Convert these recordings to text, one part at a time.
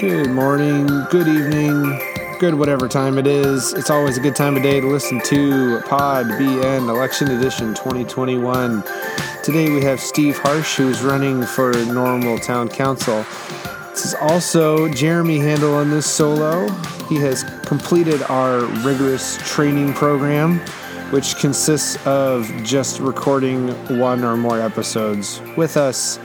Good morning, good evening, good whatever time it is. It's always a good time of day to listen to Pod BN Election Edition 2021. Today we have Steve Harsh, who's running for Normal Town Council. This is also Jeremy Handel on this solo. He has completed our rigorous training program, which consists of just recording one or more episodes with us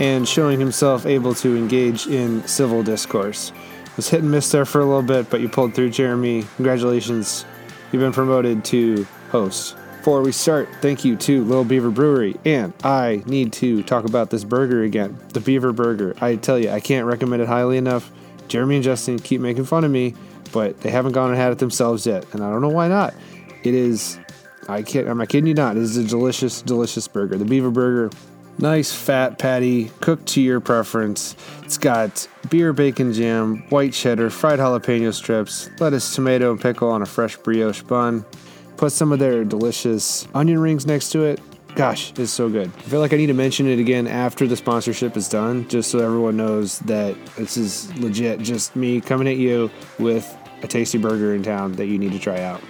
and showing himself able to engage in civil discourse. It was hit and miss there for a little bit, but you pulled through, Jeremy. Congratulations. You've been promoted to host. Before we start, thank you to Little Beaver Brewery. And I need to talk about this burger again the Beaver Burger. I tell you, I can't recommend it highly enough. Jeremy and Justin keep making fun of me, but they haven't gone and had it themselves yet. And I don't know why not. It is, I can't, I'm I kidding you not. It is a delicious, delicious burger. The Beaver Burger, Nice fat patty, cooked to your preference. It's got beer bacon jam, white cheddar, fried jalapeno strips, lettuce, tomato, and pickle on a fresh brioche bun. Put some of their delicious onion rings next to it. Gosh, it's so good. I feel like I need to mention it again after the sponsorship is done, just so everyone knows that this is legit just me coming at you with a tasty burger in town that you need to try out.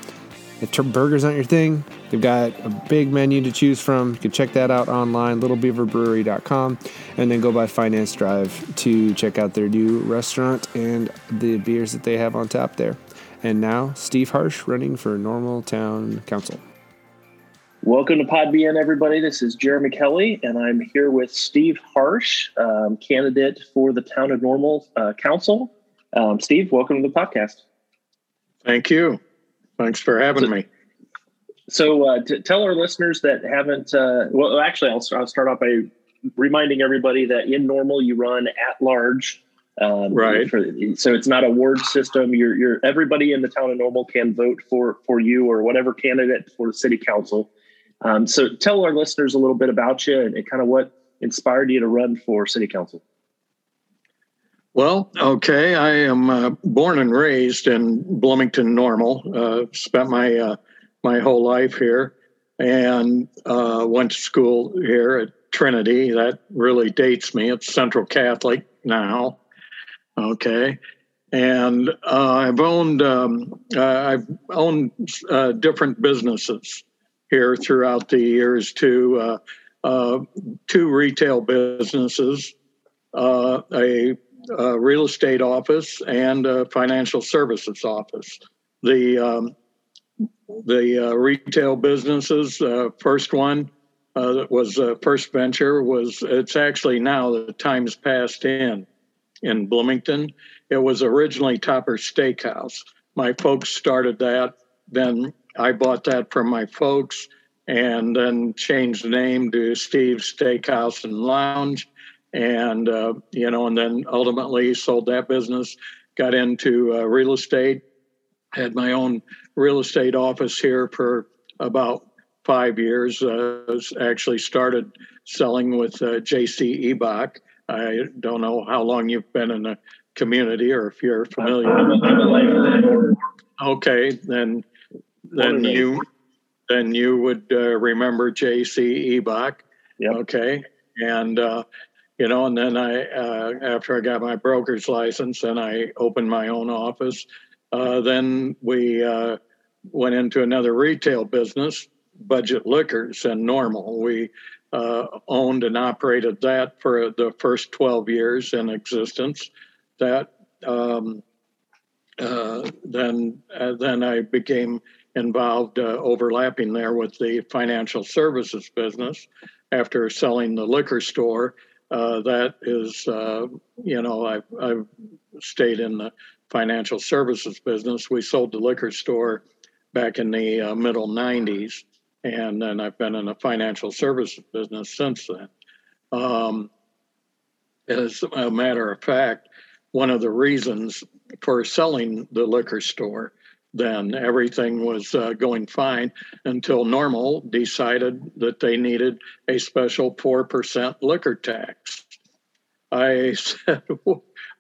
If burgers aren't your thing, they've got a big menu to choose from. You can check that out online, littlebeaverbrewery.com, and then go by Finance Drive to check out their new restaurant and the beers that they have on tap there. And now, Steve Harsh running for Normal Town Council. Welcome to PodBN, everybody. This is Jeremy Kelly, and I'm here with Steve Harsh, um, candidate for the Town of Normal uh, Council. Um, Steve, welcome to the podcast. Thank you. Thanks for having So- me. So, uh, to tell our listeners that haven't, uh, well, actually, I'll, I'll start off by reminding everybody that in Normal you run at large. Um, Right. For, so it's not a ward system. You're, you're everybody in the town of Normal can vote for for you or whatever candidate for the city council. Um, so tell our listeners a little bit about you and, and kind of what inspired you to run for city council. Well, okay. I am uh, born and raised in Bloomington, Normal. Uh, spent my uh, my whole life here, and uh, went to school here at Trinity. That really dates me. It's Central Catholic now. Okay, and uh, I've owned um, uh, I've owned uh, different businesses here throughout the years too. Uh, uh, two retail businesses, a uh, real estate office and a financial services office. The um, the uh, retail businesses, uh, first one uh, that was uh, first venture was it's actually now the times passed in in Bloomington. It was originally Topper Steakhouse. My folks started that. Then I bought that from my folks and then changed the name to Steve's Steakhouse and Lounge and uh, you know, and then ultimately sold that business. Got into uh, real estate. Had my own real estate office here for about five years. Uh, actually started selling with uh, J.C. Ebach. I don't know how long you've been in the community or if you're familiar. I'm I'm. Okay, then then you then you would uh, remember J.C. Ebach. Yep. Okay, and uh, you know, and then I uh, after I got my broker's license, and I opened my own office. Uh, then we uh, went into another retail business, Budget Liquors and Normal. We uh, owned and operated that for the first 12 years in existence. That um, uh, then uh, then I became involved overlapping there with the financial services business after selling the liquor store. That is, you know, I've, I've stayed in the financial services business. We sold the liquor store back in the uh, middle 90s, and then I've been in the financial services business since then. Um, as a matter of fact, one of the reasons for selling the liquor store then everything was uh, going fine until normal decided that they needed a special 4% liquor tax i said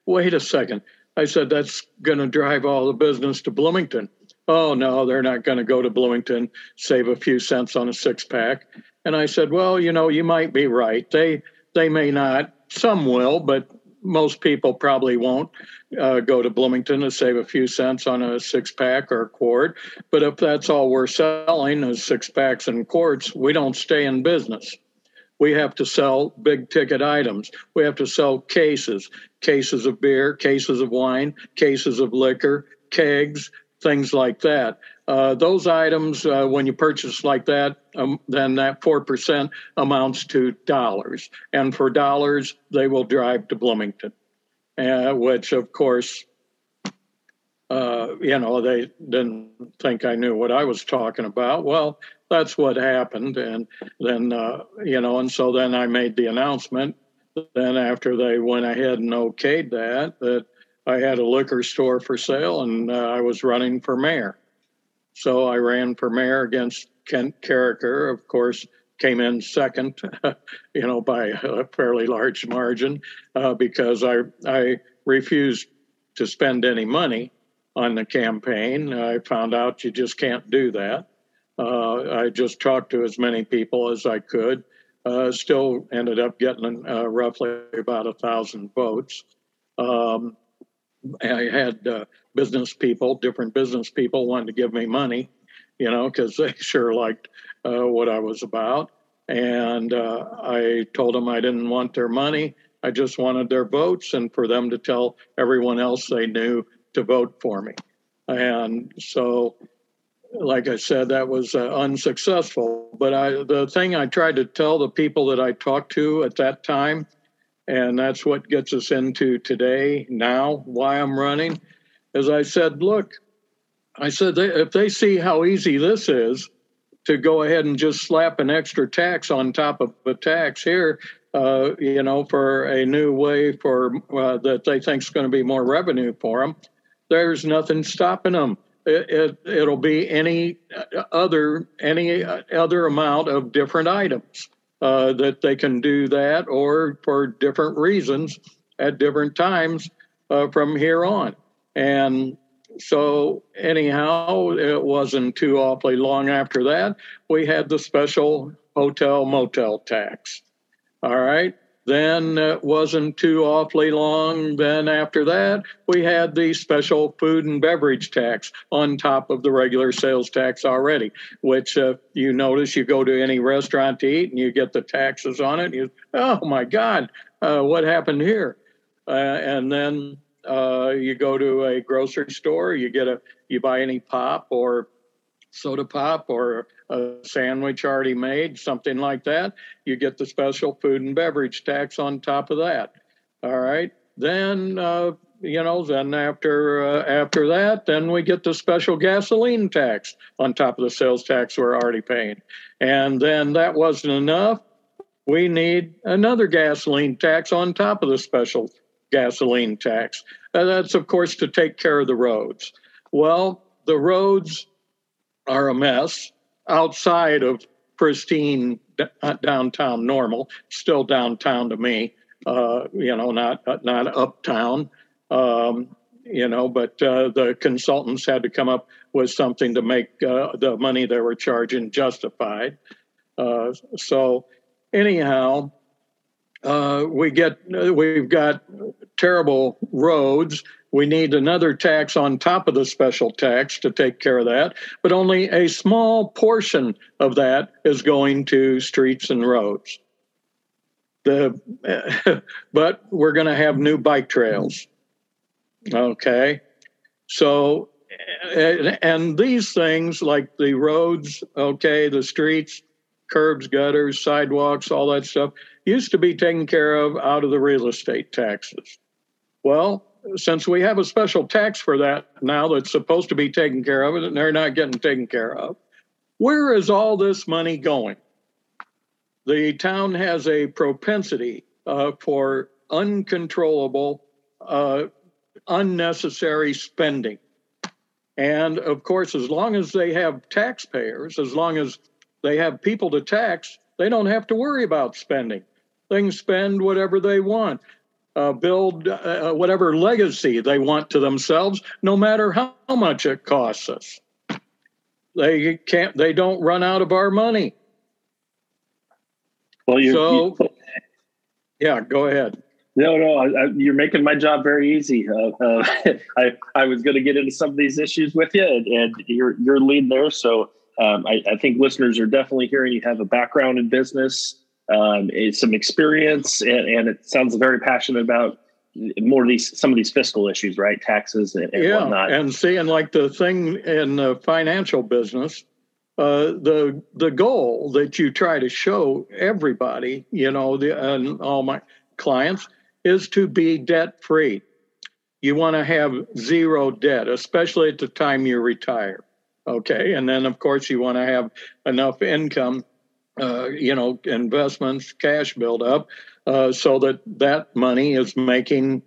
wait a second i said that's going to drive all the business to bloomington oh no they're not going to go to bloomington save a few cents on a six pack and i said well you know you might be right they they may not some will but most people probably won't uh, go to Bloomington to save a few cents on a six pack or a quart. But if that's all we're selling is six packs and quarts, we don't stay in business. We have to sell big ticket items. We have to sell cases, cases of beer, cases of wine, cases of liquor, kegs, things like that. Uh, those items, uh, when you purchase like that, um, then that 4% amounts to dollars. And for dollars, they will drive to Bloomington, uh, which, of course, uh, you know, they didn't think I knew what I was talking about. Well, that's what happened. And then, uh, you know, and so then I made the announcement. Then, after they went ahead and okayed that, that I had a liquor store for sale and uh, I was running for mayor. So I ran for mayor against Kent Karraker, of course, came in second, you know, by a fairly large margin uh, because I, I refused to spend any money on the campaign. I found out you just can't do that. Uh, I just talked to as many people as I could. Uh, still ended up getting uh, roughly about a thousand votes. Um, I had uh, business people, different business people, wanted to give me money, you know, because they sure liked uh, what I was about. And uh, I told them I didn't want their money. I just wanted their votes and for them to tell everyone else they knew to vote for me. And so, like I said, that was uh, unsuccessful. But I, the thing I tried to tell the people that I talked to at that time and that's what gets us into today, now, why I'm running. As I said, look, I said, they, if they see how easy this is to go ahead and just slap an extra tax on top of a tax here, uh, you know, for a new way for uh, that they think is going to be more revenue for them, there's nothing stopping them. It, it, it'll be any other any other amount of different items uh, that they can do that or for different reasons at different times uh, from here on. And so, anyhow, it wasn't too awfully long after that. We had the special hotel motel tax. All right. Then it wasn't too awfully long. Then after that, we had the special food and beverage tax on top of the regular sales tax already, which uh, you notice you go to any restaurant to eat and you get the taxes on it. You, oh my God, uh, what happened here? Uh, and then uh, you go to a grocery store, you get a, you buy any pop or soda pop or a sandwich already made, something like that, you get the special food and beverage tax on top of that. All right. Then, uh, you know, then after uh, after that, then we get the special gasoline tax on top of the sales tax we're already paying. And then that wasn't enough. We need another gasoline tax on top of the special gasoline tax. And that's, of course, to take care of the roads. Well, the roads are a mess outside of pristine uh, downtown normal, still downtown to me. Uh, you know, not not uptown. Um, you know, but uh, the consultants had to come up with something to make uh, the money they were charging justified. Uh, so, anyhow, uh, we get we've got terrible roads we need another tax on top of the special tax to take care of that, but only a small portion of that is going to streets and roads. The, but we're going to have new bike trails. Okay. So, and these things like the roads, okay, the streets, curbs, gutters, sidewalks, all that stuff used to be taken care of out of the real estate taxes. Well, since we have a special tax for that now that's supposed to be taken care of, and they're not getting taken care of, where is all this money going? The town has a propensity uh, for uncontrollable, uh, unnecessary spending. And of course, as long as they have taxpayers, as long as they have people to tax, they don't have to worry about spending. They spend whatever they want uh, build uh, whatever legacy they want to themselves, no matter how, how much it costs us. They can't. They don't run out of our money. Well, you so you, yeah, go ahead. No, no, I, I, you're making my job very easy. Uh, uh, I, I was going to get into some of these issues with you, and, and you're you're leading there. So um, I, I, think listeners are definitely hearing you have a background in business, um, some experience, and, and, it sounds very passionate about more of these some of these fiscal issues, right? Taxes and, and yeah, whatnot. and seeing like the thing in the financial business, uh, the the goal that you try to show everybody, you know, the, and all my clients is to be debt free. You want to have zero debt, especially at the time you retire. Okay. And then, of course, you want to have enough income, uh, you know, investments, cash build up, uh, so that that money is making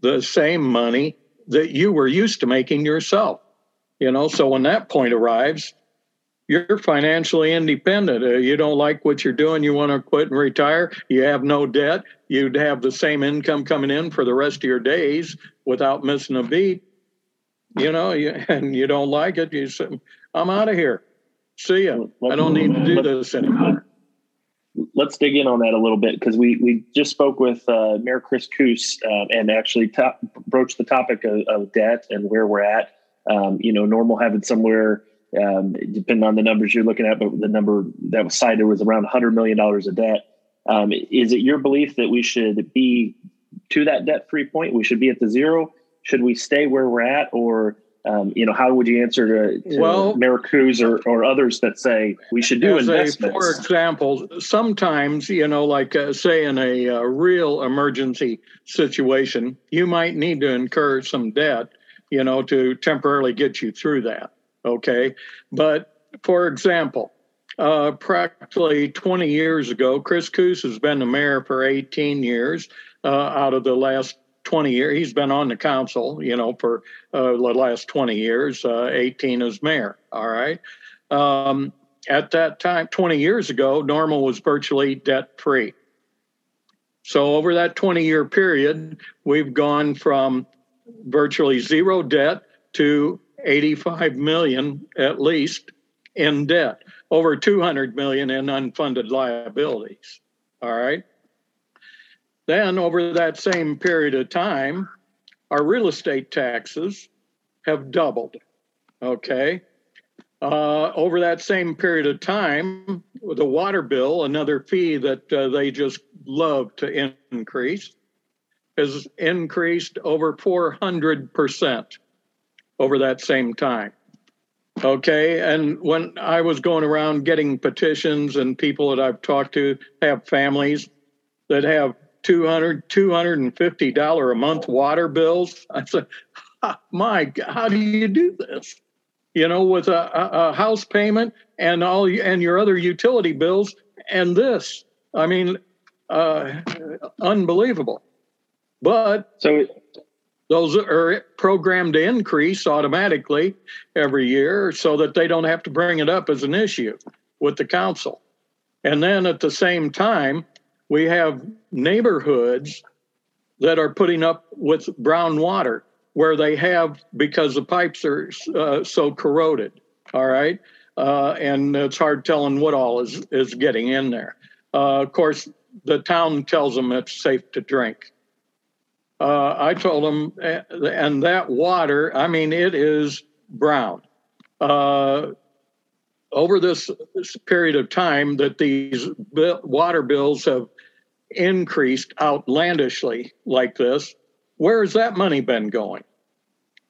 the same money that you were used to making yourself. You know, so when that point arrives, you're financially independent. Uh, you don't like what you're doing, you want to quit and retire, you have no debt, you'd have the same income coming in for the rest of your days without missing a beat. You know, you, and you don't like it, you say, I'm out of here. See ya. I don't need to do this anymore. Let's dig in on that a little bit because we, we just spoke with uh, Mayor Chris Koos uh, and actually top, broached the topic of, of, debt and where we're at. Um, you know, normal having somewhere um, depending on the numbers you're looking at, but the number that was cited was around $100 million of debt. Um, is it your belief that we should be to that debt free point? We should be at the zero? Should we stay where we're at? Or, um, you know, how would you answer to, to well, Mayor Cruz or, or others that say we should do investments? A, for example, sometimes, you know, like uh, say in a uh, real emergency situation, you might need to incur some debt, you know, to temporarily get you through that. Okay. But for example, uh, practically 20 years ago, Chris Koos has been the mayor for 18 years uh, out of the last 20 years. He's been on the council, you know, for uh, the last 20 years, uh, 18 as mayor. All right. Um, at that time, 20 years ago, Normal was virtually debt free. So over that 20 year period, we've gone from virtually zero debt to 85 million at least in debt, over 200 million in unfunded liabilities. All right. Then, over that same period of time, our real estate taxes have doubled. Okay. Uh, over that same period of time, the water bill, another fee that uh, they just love to increase, has increased over 400% over that same time. Okay. And when I was going around getting petitions and people that I've talked to have families that have 200 $250 a month water bills, I said, my, how do you do this? You know, with a, a, a house payment and all and your other utility bills and this. I mean, uh, unbelievable. But so those are programmed to increase automatically every year so that they don't have to bring it up as an issue with the council. And then at the same time, we have neighborhoods that are putting up with brown water where they have because the pipes are uh, so corroded. All right. Uh, and it's hard telling what all is, is getting in there. Uh, of course, the town tells them it's safe to drink uh, I told them, eh, and that water, I mean, it is brown. Uh, over this, period of time that these water bills have increased outlandishly like this, where has that money been going?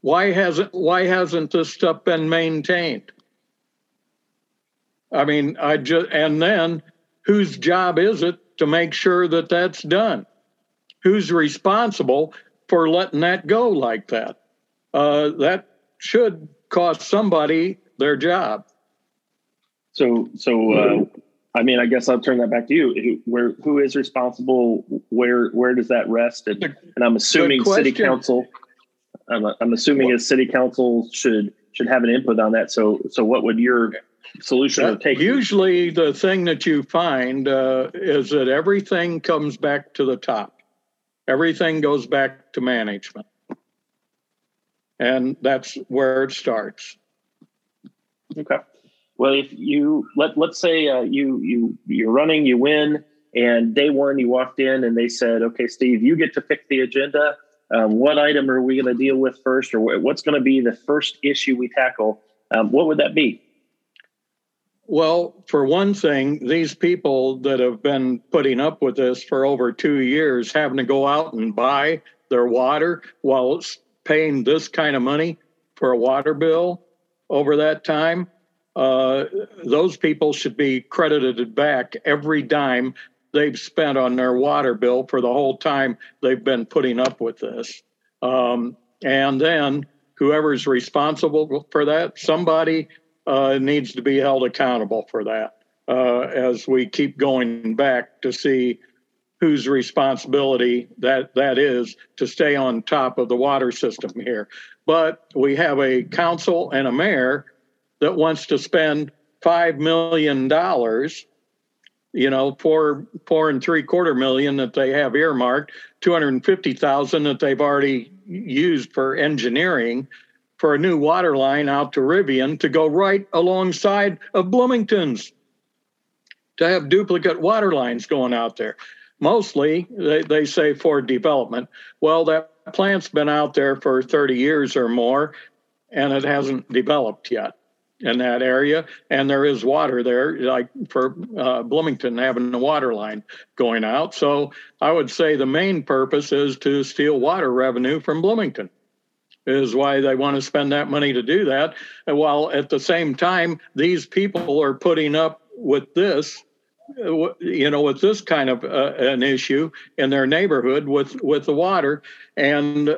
Why hasn't why hasn't this stuff been maintained? I mean, I just and then whose job is it to make sure that that's done? who's responsible for letting that go like that? Uh, that should cost somebody their job. So, so uh, I mean, I guess I'll turn that back to you. Who, where who is responsible? Where where does that rest? And, and I'm assuming city council. I'm, I'm assuming a city council should should have an input on that. So, so what would your solution that, take? Usually, the thing that you find uh, is that everything comes back to the top. Everything goes back to management. And that's where it starts. Okay. Well, if you let let's say uh, you you you're running, you win, And day one, you walked in and they said, "Okay, Steve, you get to pick the agenda. Um, what item are we going to deal with first, or what's going to be the first issue we tackle? Um, what would that be?" Well, for one thing, these people that have been putting up with this for over two years having to go out and buy their water while paying this kind of money for a water bill over that time, uh, those people should be credited back every dime they've spent on their water bill for the whole time they've been putting up with this. Um, and then whoever's responsible for that, somebody uh, needs to be held accountable for that uh, as we keep going back to see whose responsibility that that is to stay on top of the water system here. But we have a council and a mayor that wants to spend five million dollars, you know, four four and three quarter million that they have earmarked, two hundred and fifty thousand that they've already used for engineering for a new water line out to Rivian to go right alongside of Bloomington's to have duplicate water lines going out there. Mostly, they, they say for development. Well, that plant's been out there for 30 years or more, and it hasn't developed yet in that area. And there is water there, like for uh, Bloomington having a water line going out. So I would say the main purpose is to steal water revenue from Bloomington is why they want to spend that money to do that. And while at the same time, these people are putting up with this, you know, with this kind of uh, an issue in their neighborhood with with the water, and uh,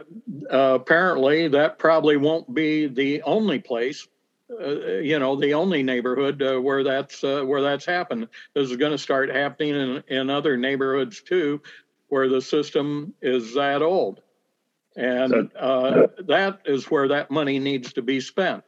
apparently that probably won't be the only place. Uh, you know, the only neighborhood uh, where that's uh, where that's happened. This is going to start happening in, in other neighborhoods too, where the system is that old. And uh, that is where that money needs to be spent.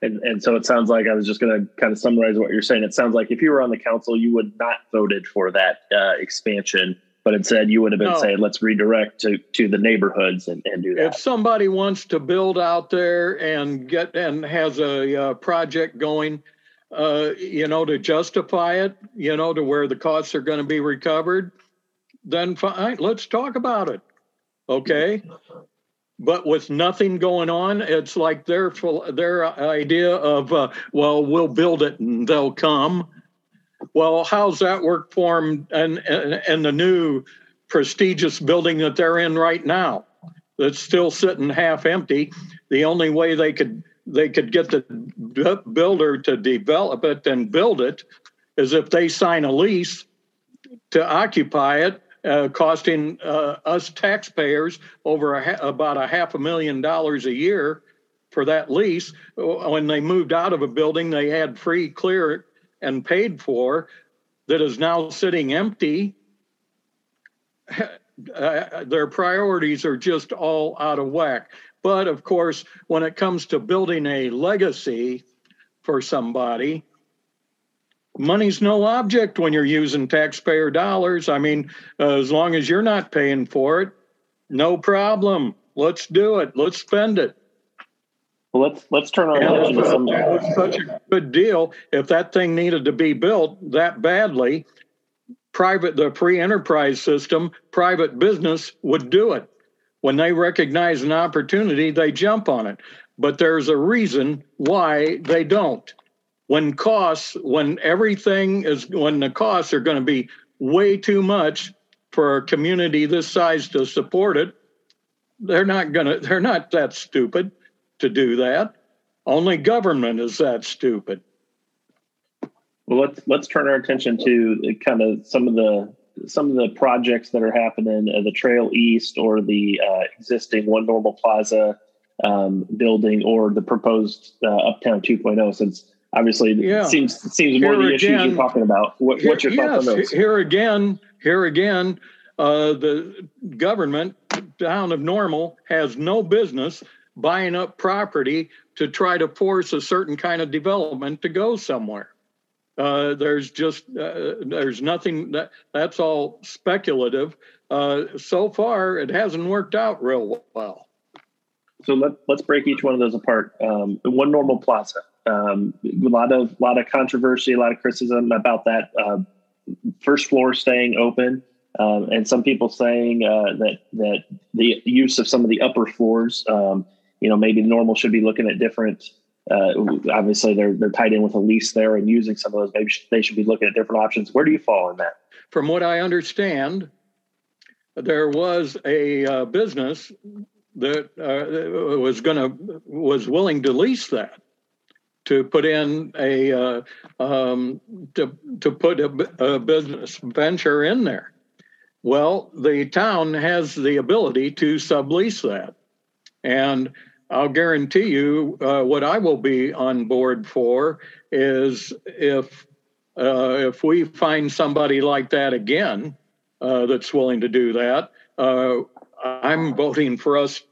And, and so it sounds like I was just going to kind of summarize what you're saying. It sounds like if you were on the council, you would not voted for that uh, expansion, but instead you would have been no. saying, let's redirect to, to the neighborhoods and, and do that. If somebody wants to build out there and get and has a uh, project going, uh, you know, to justify it, you know, to where the costs are going to be recovered, then fine, let's talk about it okay but with nothing going on it's like their their idea of uh, well we'll build it and they'll come well how's that work for them and, and and the new prestigious building that they're in right now that's still sitting half empty the only way they could they could get the builder to develop it and build it is if they sign a lease to occupy it uh, costing uh, us taxpayers over a ha- about a half a million dollars a year for that lease. When they moved out of a building they had free, clear, and paid for that is now sitting empty. Uh, their priorities are just all out of whack. But of course, when it comes to building a legacy for somebody, money's no object when you're using taxpayer dollars. I mean, uh, as long as you're not paying for it, no problem. Let's do it. Let's spend it. Well, let's let's turn our attention to some. That was such a good deal. If that thing needed to be built that badly, private the free enterprise system, private business would do it. When they recognize an opportunity, they jump on it. But there's a reason why they don't when costs, when everything is, when the costs are going to be way too much for a community this size to support it, they're not going to, they're not that stupid to do that. Only government is that stupid. Well, let's let's turn our attention to kind of some of the some of the projects that are happening, uh, the Trail East or the uh, existing One Normal Plaza um, building, or the proposed uh, Uptown 2.0. Since obviously yeah. it seems seems more the issues you're talking about. What, here, what's your yes, thoughts on those? Here again, here again, uh, the government town of Normal has no business buying up property to try to force a certain kind of development to go somewhere. Uh, there's just uh, there's nothing that that's all speculative. Uh, so far, it hasn't worked out real well. So let, let's break each one of those apart. Um, one normal plaza um, a lot of lot of controversy, a lot of criticism about that uh, first floor staying open, um, and some people saying uh, that that the use of some of the upper floors, um, you know, maybe normal should be looking at different. Uh, obviously, they're they're tied in with a lease there and using some of those. Maybe they should be looking at different options. Where do you fall in that? From what I understand, there was a uh, business that uh, was going to was willing to lease that to put in a uh, um, to to put a, a, business venture in there. Well, the town has the ability to sublease that, and I'll guarantee you, uh, what I will be on board for is if uh, if we find somebody like that again uh, that's willing to do that, uh, I'm voting for us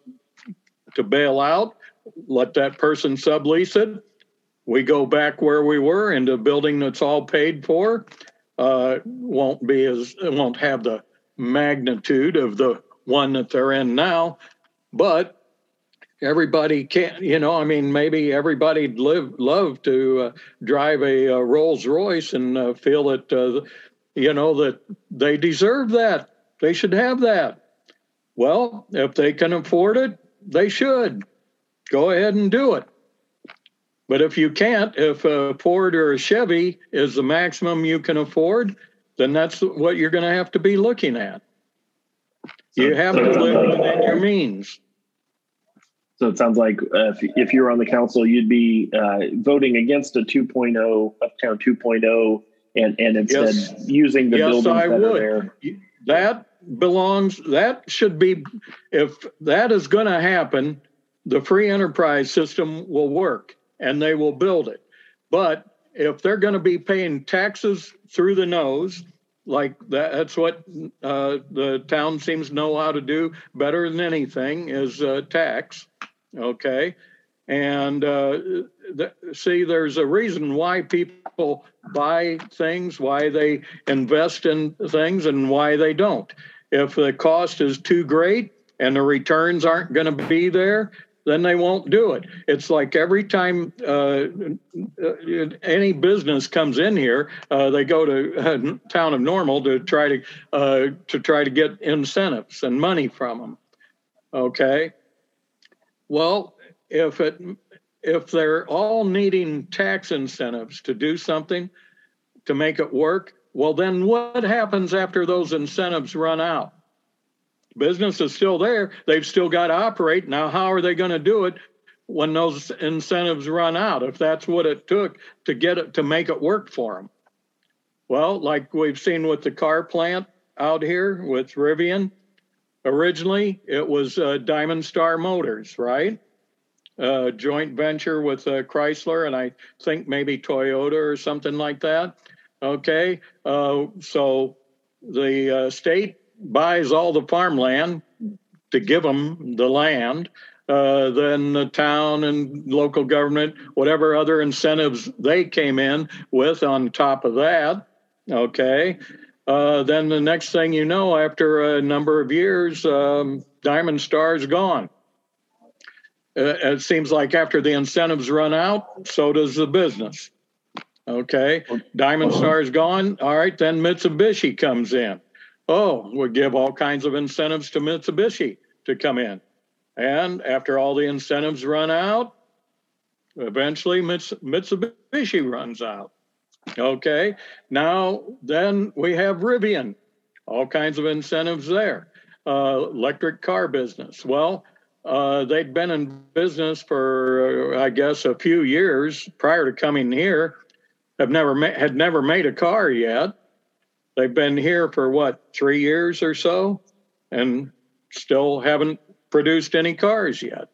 to bail out, let that person sublease it, we go back where we were into a building that's all paid for, uh, won't be as won't have the magnitude of the one that they're in now, but everybody can't. You know, I mean, maybe everybody'd live love to uh, drive a, a, Rolls Royce and uh, feel that uh, you know that they deserve that. They should have that. Well, if they can afford it, they should go ahead and do it. But if you can't, if a Ford or a Chevy is the maximum you can afford, then that's what you're going to have to be looking at. You have to live within your means. So it sounds like uh, if, if you were on the council, you'd be uh, voting against a 2.0, Uptown 2.0, and, and instead yes. using the yes, buildings I that would. are there. That belongs, that should be, if that is going to happen, the free enterprise system will work and they will build it. But if they're going to be paying taxes through the nose, like that, that's what uh, the town seems to know how to do better than anything is uh, tax. Okay. And uh, see, there's a reason why people buy things, why they invest in things, and why they don't. If the cost is too great and the returns aren't going to be there, then they won't do it. It's like every time uh, any business comes in here, uh, they go to uh, town of Normal to try to uh, to try to get incentives and money from them. Okay. Well, if it if they're all needing tax incentives to do something to make it work, well, then what happens after those incentives run out? business is still there. They've still got to operate. Now, how are they going to do it when those incentives run out? If that's what it took to get it to make it work for them. Well, like we've seen with the car plant out here with Rivian, originally it was uh, Diamond Star Motors, right? Uh, joint venture with uh, Chrysler and I think maybe Toyota or something like that. Okay, uh, so the uh, state buys all the farmland to give them the land, uh, then the town and local government, whatever other incentives they came in with on top of that, okay. Uh, then the next thing you know, after a number of years, um, Diamond Star's gone. Uh, it seems like after the incentives run out, so does the business. Okay, Diamond Star's gone. All right, then Mitsubishi comes in oh, we give all kinds of incentives to Mitsubishi to come in. And after all the incentives run out, eventually Mitsubishi runs out. Okay, now then we have Rivian, all kinds of incentives there. Uh, electric car business. Well, uh, they'd been in business for, uh, I guess, a few years prior to coming here. Have never ma- had never made a car yet. They've been here for what, three years or so, and still haven't produced any cars yet.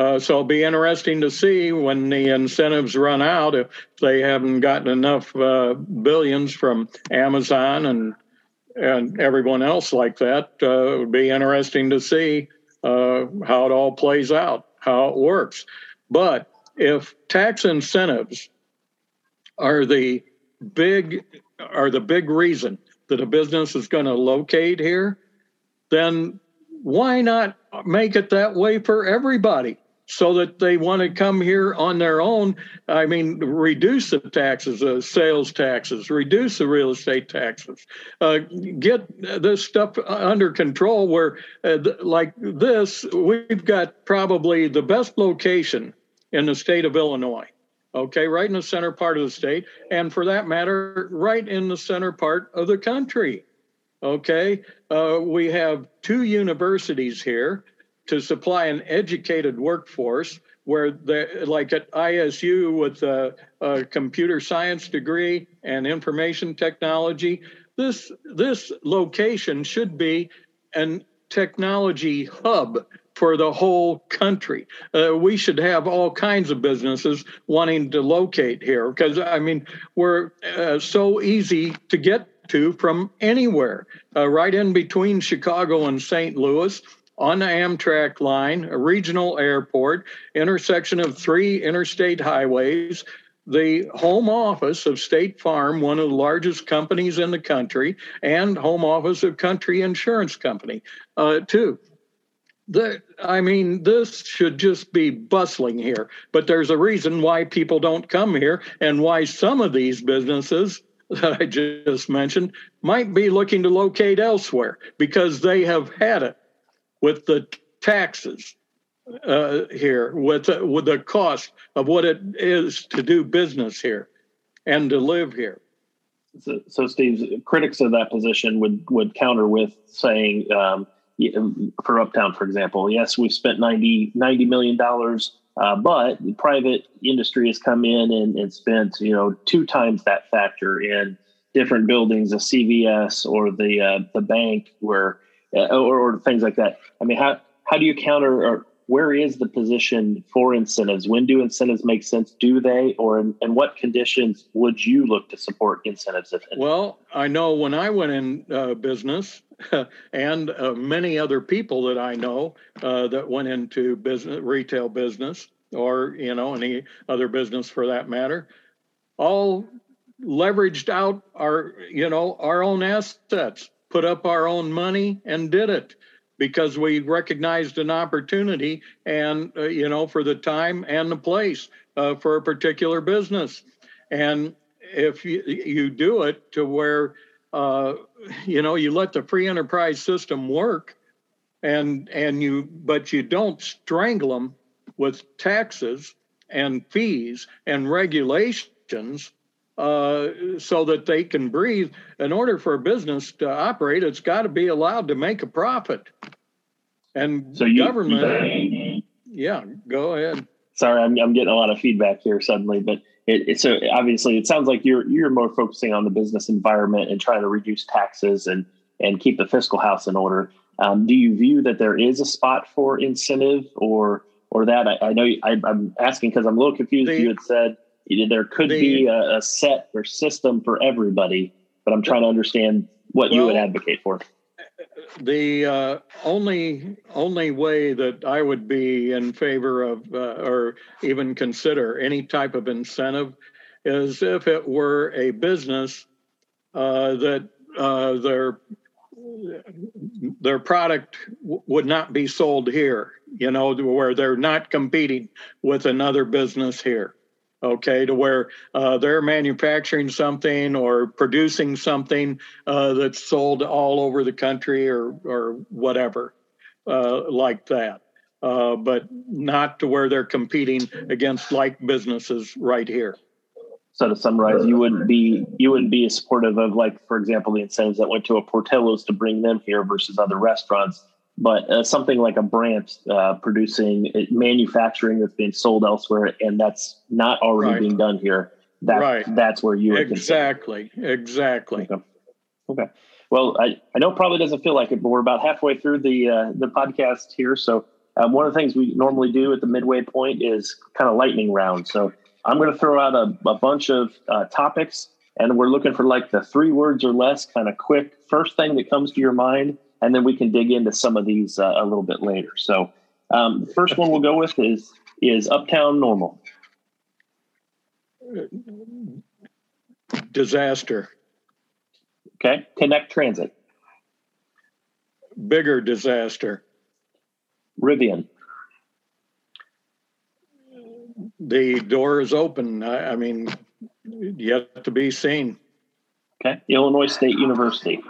Uh, so it'll be interesting to see when the incentives run out if they haven't gotten enough uh, billions from Amazon and and everyone else like that. Uh, it would be interesting to see uh, how it all plays out, how it works. But if tax incentives are the big are the big reason that a business is going to locate here, then why not make it that way for everybody? So that they want to come here on their own. I mean, reduce the taxes, uh, sales taxes, reduce the real estate taxes, uh, get this stuff under control. Where, uh, th- like this, we've got probably the best location in the state of Illinois. Okay, right in the center part of the state, and for that matter, right in the center part of the country. Okay, uh, we have two universities here to supply an educated workforce where the like at ISU with a, a, computer science degree and information technology, this this location should be an technology hub for the whole country. Uh, we should have all kinds of businesses wanting to locate here because I mean we're uh, so easy to get to from anywhere, uh, right in between Chicago and St. Louis on the Amtrak line, a regional airport, intersection of three interstate highways, the home office of State Farm, one of the largest companies in the country, and home office of Country Insurance Company, uh, too. The, I mean, this should just be bustling here. But there's a reason why people don't come here and why some of these businesses that I just mentioned might be looking to locate elsewhere because they have had it with the taxes uh, here, with the, with the cost of what it is to do business here and to live here. So, so Steve, critics of that position would would counter with saying, um, for Uptown, for example, yes, we've spent 90, 90 million dollars, uh, but the private industry has come in and, and spent you know two times that factor in different buildings, a CVS or the uh, the bank, where uh, or, or things like that. I mean, how how do you counter or where is the position for incentives? When do incentives make sense? Do they, or in, in what conditions would you look to support incentives? If? Well, I know when I went in uh, business, and uh, many other people that I know uh, that went into business, retail business, or you know any other business for that matter, all leveraged out our you know our own assets put up our own money and did it because we recognized an opportunity and uh, you know for the time and the place uh, for a particular business. And if you, you do it to where uh, you know you let the free enterprise system work and and you but you don't strangle them with taxes and fees and regulations uh, so that they can breathe. In order for a business to operate, it's got to be allowed to make a profit. And so you, government, yeah, go ahead. Sorry, I'm, I'm getting a lot of feedback here suddenly, but it, it, so obviously it sounds like you're you're more focusing on the business environment and trying to reduce taxes and and keep the fiscal house in order. Um, do you view that there is a spot for incentive or or that? I, I know I, am asking because I'm a little confused. The, you had said there could the, be a, a, set or system for everybody, but I'm trying to understand what well, you would advocate for. The uh, only only way that I would be in favor of uh, or even consider any type of incentive is if it were a business uh, that uh, their their product w- would not be sold here. You know, where they're not competing with another business here okay, to where uh, they're manufacturing something or producing something uh, that's sold all over the country or or whatever uh, like that. Uh, but not to where they're competing against like businesses right here. So to summarize, you wouldn't be you wouldn't be supportive of like, for example, the incentives that went to a Portillo's to bring them here versus other restaurants but uh, something like a brand uh, producing manufacturing that's being sold elsewhere and that's not already right. being done here that right. that's where you exactly exactly okay. okay. well I, I know it probably doesn't feel like it but we're about halfway through the uh, the podcast here so um, one of the things we normally do at the midway point is kind of lightning round so i'm going to throw out a, a bunch of uh, topics and we're looking for like the three words or less kind of quick first thing that comes to your mind and then we can dig into some of these uh, a little bit later. So, um, the first one we'll go with is is Uptown Normal. Disaster. Okay. Connect Transit. Bigger disaster. Rivian. the door is open. I, I mean, yet to be seen. Okay. Illinois State University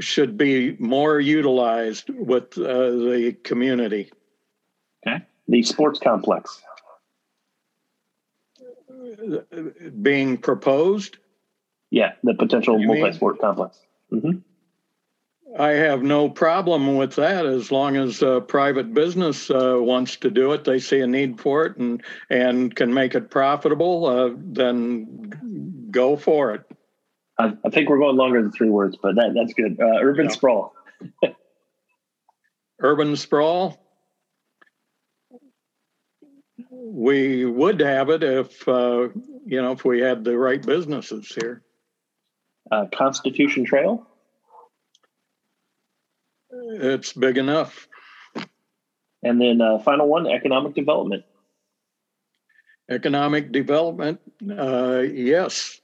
should be more utilized with uh, the community. Okay. The sports complex being proposed. Yeah, the potential multi-sport complex. Mm-hmm. I have no problem with that as long as uh, private business uh, wants to do it. They see a need for it and and can make it profitable. Uh, then go for it. I, I, think we're going longer than three words, but that that's good. Uh, urban yeah. sprawl. urban sprawl. We would have it if uh, you know if we had the right businesses here. Uh, Constitution Trail it's big enough. And then uh, final one, economic development. Economic development, uh, yes.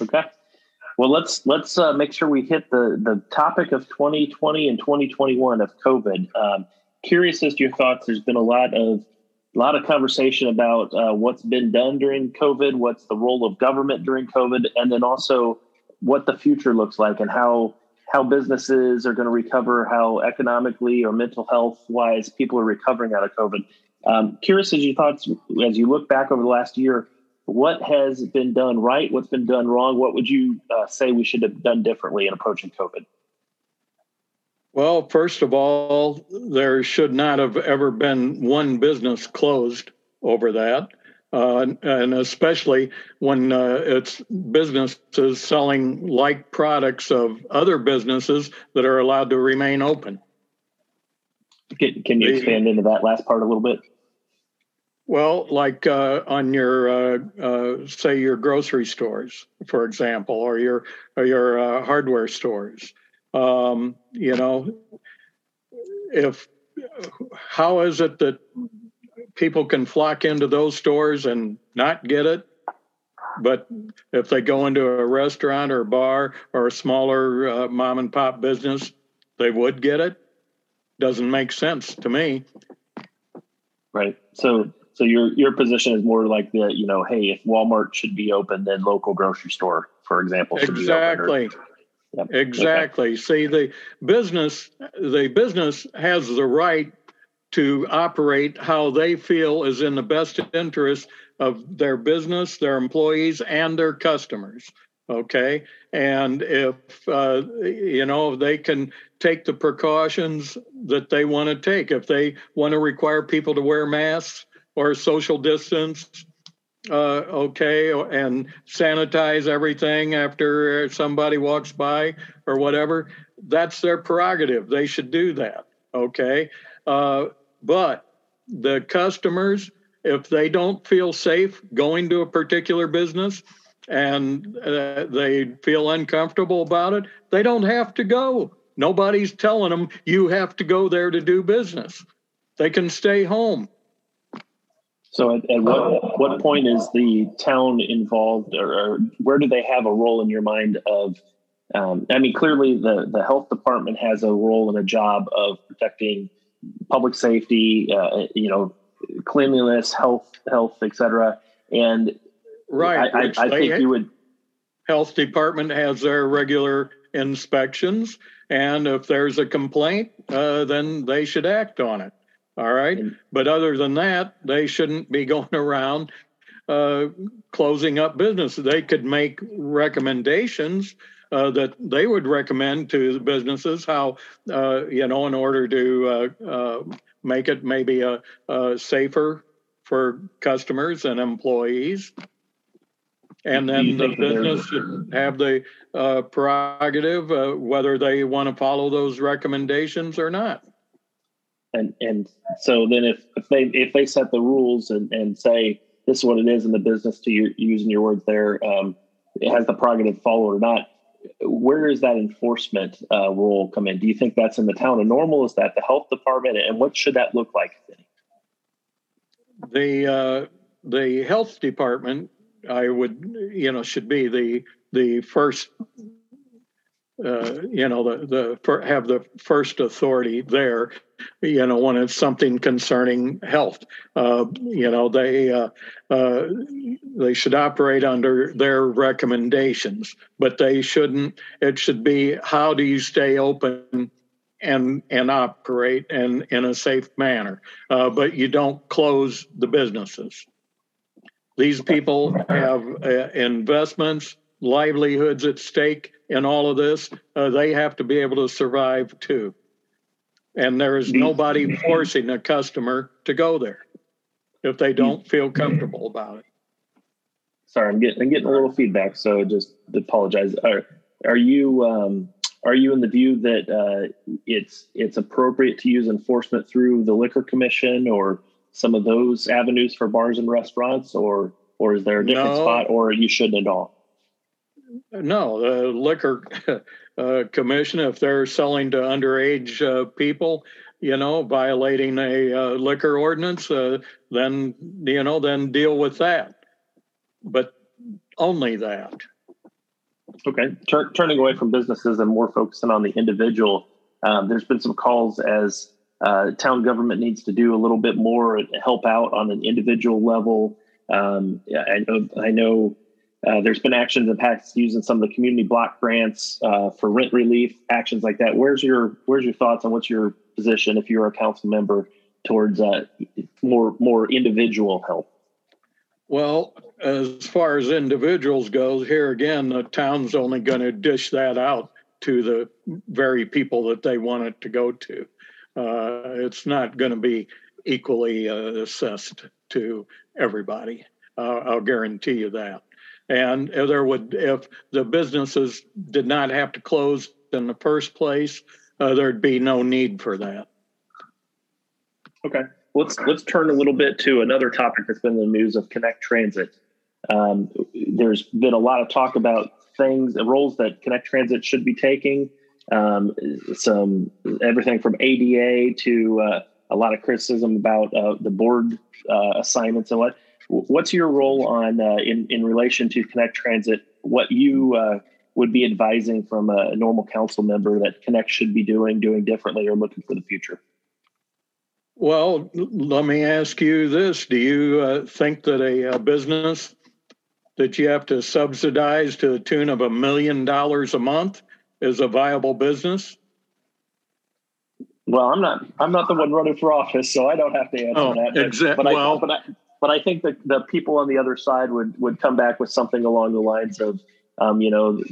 Okay. Well, let's let's uh, make sure we hit the the topic of 2020 and 2021 of COVID. Um, curious as to your thoughts. There's been a lot of a lot of conversation about uh, what's been done during COVID, what's the role of government during COVID, and then also what the future looks like and how how businesses are going to recover, how economically or mental health wise people are recovering out of COVID. Um, curious as your thoughts as you look back over the last year, what has been done right? What's been done wrong? What would you uh, say we should have done differently in approaching COVID? Well, first of all, there should not have ever been one business closed over that uh, and especially when uh, it's businesses selling like products of other businesses that are allowed to remain open. Can, can you expand into that last part a little bit? Well, like uh, on your uh, uh, say your grocery stores, for example, or your or your uh, hardware stores. Um, you know, if how is it that people can flock into those stores and not get it. But if they go into a restaurant or a bar or a smaller uh, mom and pop business, they would get it. Doesn't make sense to me. Right. So, so your your position is more like the you know, hey, if Walmart should be open, then local grocery store, for example, exactly. Yep. Exactly. Okay. See, the business the business has the right to operate how they feel is in the best interest of their business, their employees, and their customers. Okay. And if, uh, you know, they can take the precautions that they want to take, if they want to require people to wear masks or social distance, uh, okay, and sanitize everything after somebody walks by or whatever, that's their prerogative. They should do that. Okay. Uh, but the customers, if they don't feel safe going to a particular business and uh, they feel uncomfortable about it, they don't have to go. Nobody's telling them you have to go there to do business. They can stay home. So, at, at what what point is the town involved, or, or, where do they have a role in your mind? Of, um, I mean, clearly the the health department has a role and a job of protecting public safety, uh, you know, cleanliness, health, health, etc. And right, I, I, I think you would. Health department has their regular inspections, and if there's a complaint, uh, then they should act on it. All right, but other than that, they shouldn't be going around uh, closing up businesses. They could make recommendations uh, that they would recommend to the businesses how uh, you know in order to uh, uh make it maybe a, a, safer for customers and employees. And then the business should have the uh, prerogative uh, whether they want to follow those recommendations or not and and so then if, if they if they set the rules and, and say this is what it is in the business to your, using your words there um, it has the prerogative follow or not where is that enforcement uh, role come in? Do you think that's in the town of Normal? Is that the health department? And what should that look like? The uh, the health department, I would, you know, should be the the first uh, you know, the, the for, have the first authority there, you know, when it's something concerning health. Uh, you know, they uh, uh, they should operate under their recommendations, but they shouldn't. It should be how do you stay open and and operate and in a safe manner, uh, but you don't close the businesses. These people have uh, investments, livelihoods at stake in all of this. Uh, they have to be able to survive too. And there is nobody forcing a customer to go there if they don't feel comfortable about it. Sorry, I'm getting I'm getting a little feedback, so just apologize. Are are you um, are you in the view that uh, it's it's appropriate to use enforcement through the liquor commission or some of those avenues for bars and restaurants, or or is there a different no. spot, or you shouldn't at all? No, the liquor uh, commission, if they're selling to underage uh, people, you know, violating a uh, liquor ordinance, uh, then you know, then deal with that. But only that. Okay, Tur- turning away from businesses and more focusing on the individual. Um, there's been some calls as uh, town government needs to do a little bit more help out on an individual level. Um, I know, I know uh, there's been actions in the past using some of the community block grants uh, for rent relief, actions like that. Where's your Where's your thoughts on what's your position if you're a council member towards uh, more more individual help? Well, as far as individuals goes, here again, the town's only going to dish that out to the very people that they want it to go to. Uh, it's not going to be equally uh, assessed to everybody. I'll guarantee you that. And there would, if the businesses did not have to close in the first place, uh, there'd be no need for that. Okay, let's let's turn a little bit to another topic that's been in the news of Connect Transit. Um, there's been a lot of talk about things, the roles that Connect Transit should be taking. Um, some everything from ADA to uh, a lot of criticism about uh, the board uh, assignments and what. What's your role on uh, in in relation to Connect Transit? What you uh, would be advising from a normal council member that Connect should be doing, doing differently, or looking for the future? Well, let me ask you this: Do you uh, think that a, a business that you have to subsidize to the tune of a million dollars a month is a viable business? Well, I'm not. I'm not the one running for office, so I don't have to answer oh, that. But, exactly. But, well, I, but I, but I think that the people on the other side would would come back with something along the lines of, um, you know,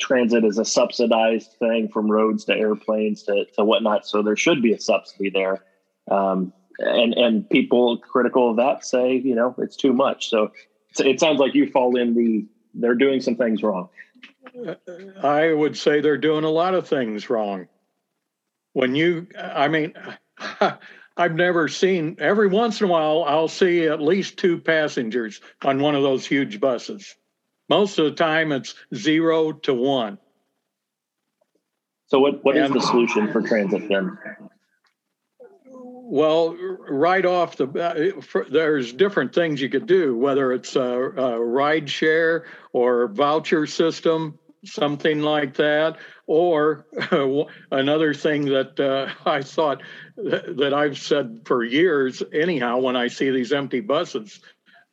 transit is a subsidized thing from roads to airplanes to, to whatnot. So there should be a subsidy there. Um, and and people critical of that say, you know, it's too much. So it sounds like you fall in the they're doing some things wrong. I would say they're doing a lot of things wrong. When you, I mean, I've never seen, every once in a while, I'll see at least two passengers on one of those huge buses. Most of the time, it's zero to one. So, what, what and, is the solution for transit then? Well, right off the uh, for, there's different things you could do, whether it's a, a ride share or voucher system, something like that, or uh, another thing that uh, I thought that I've said for years, anyhow, when I see these empty buses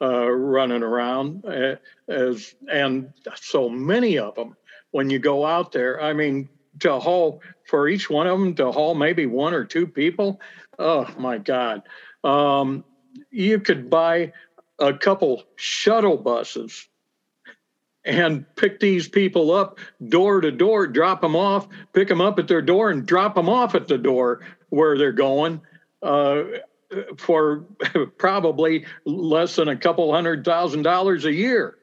uh, running around, uh, as and so many of them, when you go out there, I mean, to haul for each one of them to haul maybe one or two people. Oh my God! Um, you could buy a couple shuttle buses and pick these people up door to door, drop them off, pick them up at their door, and drop them off at the door where they're going uh, for probably less than a couple hundred thousand dollars a year,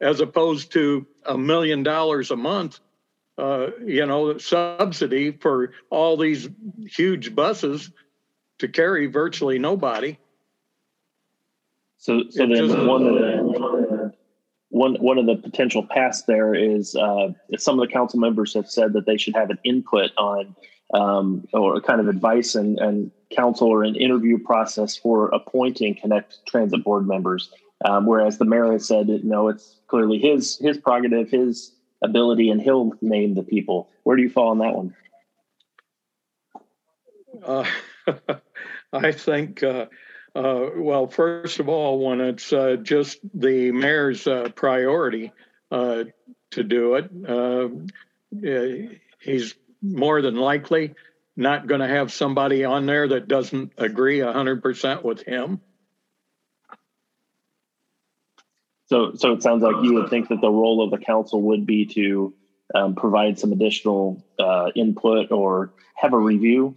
as opposed to a million dollars a month. Uh, you know, subsidy for all these huge buses to carry virtually nobody. So, so then just, one of the one one of the potential paths there is uh, some of the council members have said that they should have an input on um, or kind of advice and, and council or an interview process for appointing Connect Transit board members. Um, whereas the mayor has said, no, it's clearly his his prerogative, his ability, and he'll name the people. Where do you fall on that one? Uh, I think, uh, uh, well, first of all, when it's uh, just the mayor's uh, priority uh, to do it, he's more than likely not going to have somebody on there that doesn't agree 100% with him. So, so it sounds like you would think that the role of the council would be to um, provide some additional uh, input or have a review.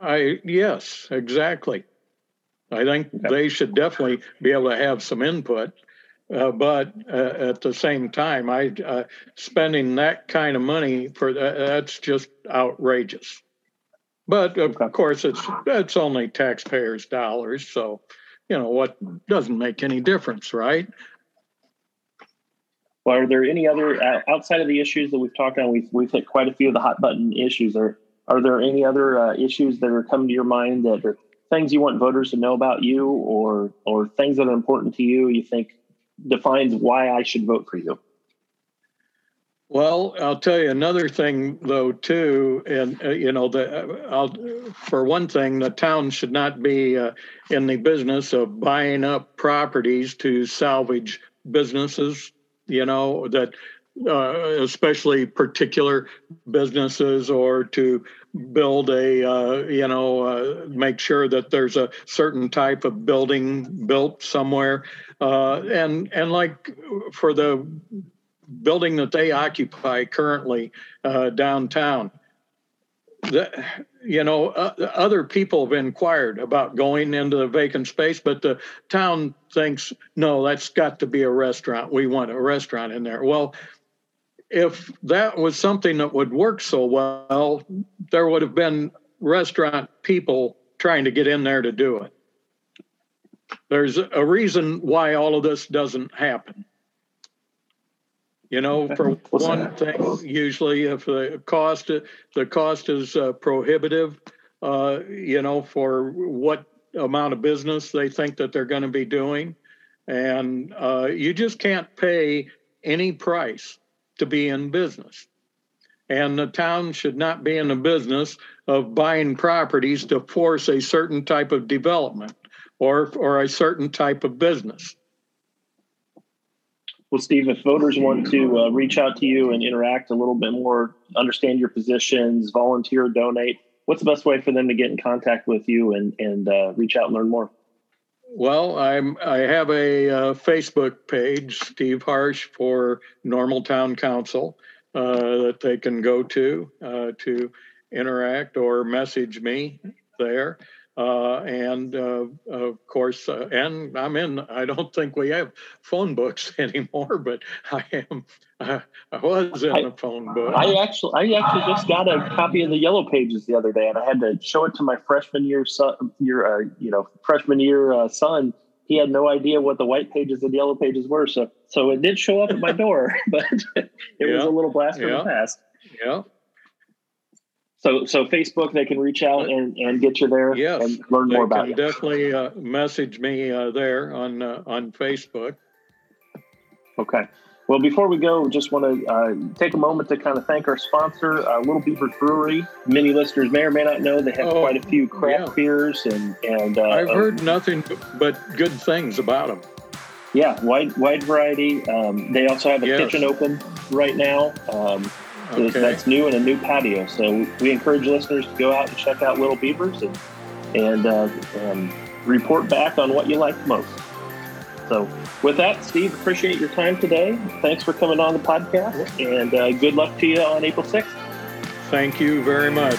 I yes, exactly. I think they should definitely be able to have some input, uh, but uh, at the same time, I uh, spending that kind of money for that, that's just outrageous. But of okay. course, it's it's only taxpayers' dollars, so you know what doesn't make any difference, right? Well, are there any other uh, outside of the issues that we've talked on? We've we've hit quite a few of the hot button issues. Are are there any other uh, issues that are coming to your mind that are things you want voters to know about you, or or things that are important to you? You think defines why I should vote for you? Well, I'll tell you another thing though too, and uh, you know, the uh, I'll, for one thing, the town should not be uh, in the business of buying up properties to salvage businesses. You know that, uh, especially particular businesses, or to build a uh, you know uh, make sure that there's a certain type of building built somewhere, and and like for the building that they occupy currently uh, downtown. The, you know, uh, other people have inquired about going into the vacant space, but the town thinks, no, that's got to be a restaurant. We want a restaurant in there. Well, if that was something that would work so well, there would have been restaurant people trying to get in there to do it. There's a reason why all of this doesn't happen. You know, for one thing, usually if the cost the cost is uh, prohibitive, uh, you know, for what amount of business they think that they're going to be doing, and uh, you just can't pay any price to be in business. And the town should not be in the business of buying properties to force a certain type of development or or a certain type of business. Well, Steve, if voters want to uh, reach out to you and interact a little bit more, understand your positions, volunteer, donate, what's the best way for them to get in contact with you and and uh, reach out and learn more? Well, I'm I have a uh, Facebook page, Steve Harsh for Normal Town Council, uh, that they can go to uh, to interact or message me there. Uh, and uh, of course, uh, and I'm in. I don't think we have phone books anymore, but I am. I was in I, a phone book. I actually, I actually just got a copy of the Yellow Pages the other day, and I had to show it to my freshman year son. Year, uh, you know, freshman year uh, son. He had no idea what the White Pages and Yellow Pages were, so so it did show up at my door, but it yeah. was a little blast from yeah. the past. Yeah. So, so Facebook, they can reach out and, and get you there yes, and learn more about you. Definitely uh, message me uh, there on uh, on Facebook. Okay. Well, before we go, just want to uh, take a moment to kind of thank our sponsor, uh, Little Beaver Brewery. Many listeners may or may not know they have oh, quite a few craft yeah. beers, and and uh, I've heard nothing but good things about them. Yeah, wide wide variety. Um, they also have a yes. kitchen open right now. Um, Okay. That's new and a new patio. So we encourage listeners to go out and check out Little Beavers and and, uh, and report back on what you like most. So with that, Steve, appreciate your time today. Thanks for coming on the podcast, and uh, good luck to you on April 6th. Thank you very much.